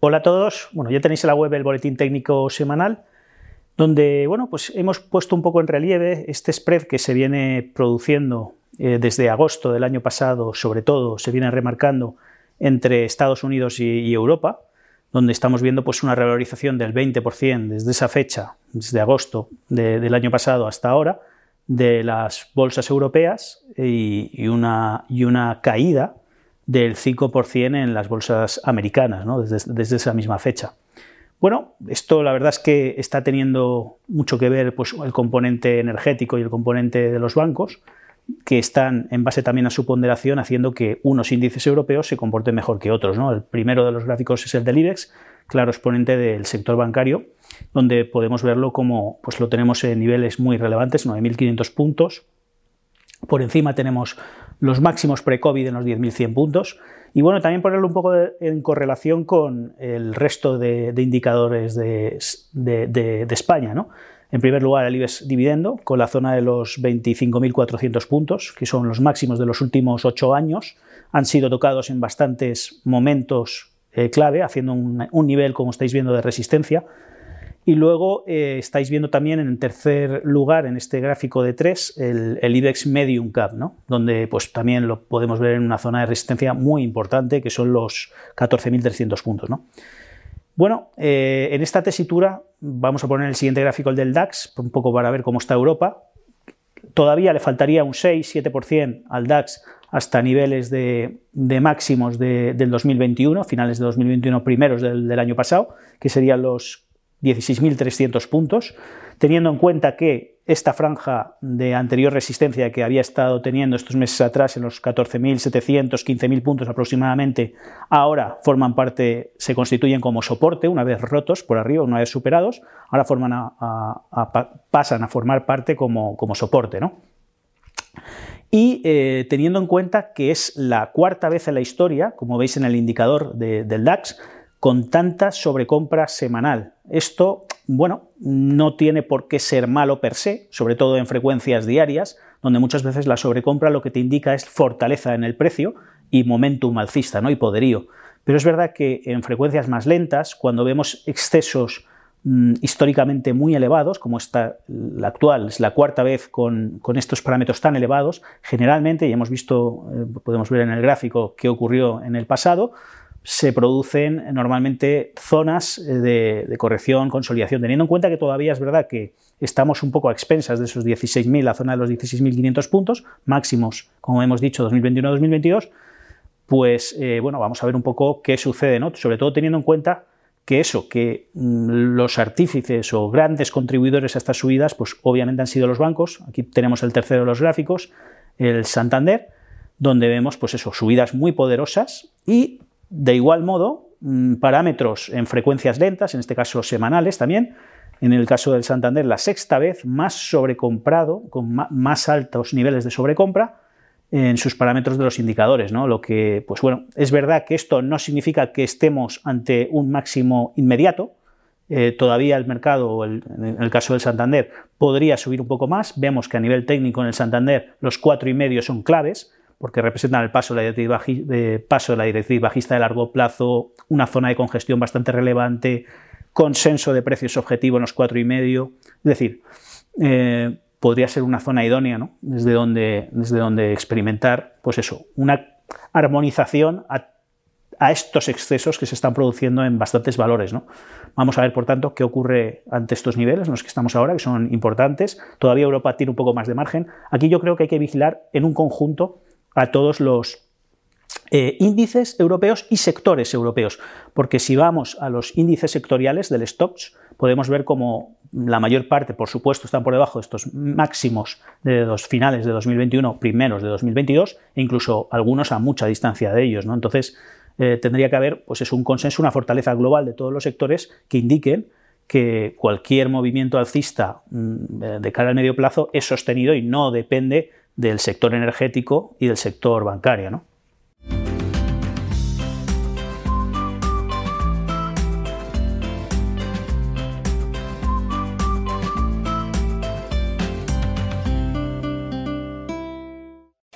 Hola a todos. Bueno, ya tenéis en la web el boletín técnico semanal, donde bueno, pues hemos puesto un poco en relieve este spread que se viene produciendo eh, desde agosto del año pasado, sobre todo, se viene remarcando entre Estados Unidos y, Europa, donde estamos viendo pues una revalorización del 20% desde esa fecha, desde agosto del año pasado hasta ahora, de las bolsas europeas y, una, y una, caída del 5% en las bolsas americanas desde, esa misma fecha. Bueno, esto la verdad es que está teniendo mucho que ver pues, el componente energético y el componente de los bancos, que están en base también a su ponderación haciendo que unos índices europeos se comporten mejor que otros. El primero de los gráficos es el del IBEX, claro exponente del sector bancario, donde podemos verlo como pues lo tenemos en niveles muy relevantes, 9.500 puntos. Por encima tenemos los máximos pre-COVID en los 10.100 puntos. Y bueno, también ponerlo un poco en correlación con el resto de, indicadores de, España. ¿no? En primer lugar, el IBEX dividendo, con la zona de los 25.400 puntos, que son los máximos de los últimos ocho años. Han sido tocados en bastantes momentos eh, clave, haciendo un, nivel, como estáis viendo, de resistencia. Y luego eh, estáis viendo también en tercer lugar en este gráfico de 3 el, IBEX Medium Cap, ¿no? donde pues, también lo podemos ver en una zona de resistencia muy importante que son los 14.300 puntos. ¿no? Bueno, eh, en esta tesitura vamos a poner el siguiente gráfico, el del DAX, un poco para ver cómo está Europa. Todavía le faltaría un 6-7% al DAX hasta niveles de, máximos del 2021, finales de 2021, primeros del, del año pasado, que serían los 16.300 puntos, teniendo en cuenta que esta franja de anterior resistencia que había estado teniendo estos meses atrás en los 14.700, 15.000 puntos aproximadamente, ahora forman parte, se constituyen como soporte una vez rotos por arriba, una vez superados, ahora pasan a formar parte como, como soporte. ¿no? Y eh, teniendo en cuenta que es la cuarta vez en la historia, como veis en el indicador del DAX, con tanta sobrecompra semanal. Esto, bueno, no tiene por qué ser malo per se, sobre todo en frecuencias diarias, donde muchas veces la sobrecompra lo que te indica es fortaleza en el precio y momentum alcista, ¿no? y poderío. Pero es verdad que en frecuencias más lentas, cuando vemos excesos mm, históricamente muy elevados, como esta, la actual, es la cuarta vez con, estos parámetros tan elevados, generalmente, y hemos visto, eh, podemos ver en el gráfico qué ocurrió en el pasado, se producen normalmente zonas eh, de, corrección, consolidación, teniendo en cuenta que todavía es verdad que estamos un poco a expensas de esos 16.000, la zona de los 16.500 puntos, máximos, como hemos dicho, 2021-2022, pues eh, bueno, vamos a ver un poco qué sucede, ¿no? sobre todo teniendo en cuenta que eso, que mm, los artífices o grandes contribuidores a estas subidas, pues obviamente han sido los bancos, aquí tenemos el tercero de los gráficos, el Santander, donde vemos pues eso, subidas muy poderosas y de igual modo, mm, parámetros en frecuencias lentas, en este caso semanales también, en el caso del Santander la sexta vez más sobrecomprado, con más altos niveles de sobrecompra en sus parámetros de los indicadores, ¿no? Lo que, pues bueno, es verdad que esto no significa que estemos ante un máximo inmediato, eh, todavía el mercado, en el caso del Santander, podría subir un poco más. Vemos que a nivel técnico en el Santander los cuatro y medio son claves porque representan el paso de, la directriz bajista de largo plazo, una zona de congestión bastante relevante, consenso de precios objetivo en los cuatro y medio. Es decir, eh, podría ser una zona idónea, ¿no? Desde donde, desde donde experimentar, pues eso, una armonización a, estos excesos que se están produciendo en bastantes valores, ¿no? Vamos a ver, por tanto, qué ocurre ante estos niveles en los que estamos ahora, que son importantes. Todavía Europa tiene un poco más de margen. Aquí yo creo que hay que vigilar en un conjunto a todos los eh, índices europeos y sectores europeos, porque si vamos a los índices sectoriales del stocks, podemos ver como la mayor parte, por supuesto, están por debajo de estos máximos de los finales de 2021, primeros de 2022, e incluso algunos a mucha distancia de ellos. ¿no? Entonces, eh, tendría que haber pues, es un consenso, una fortaleza global de todos los sectores que indiquen que cualquier movimiento alcista mm, de cara al medio plazo es sostenido y no depende del sector energético y del sector bancario. ¿no?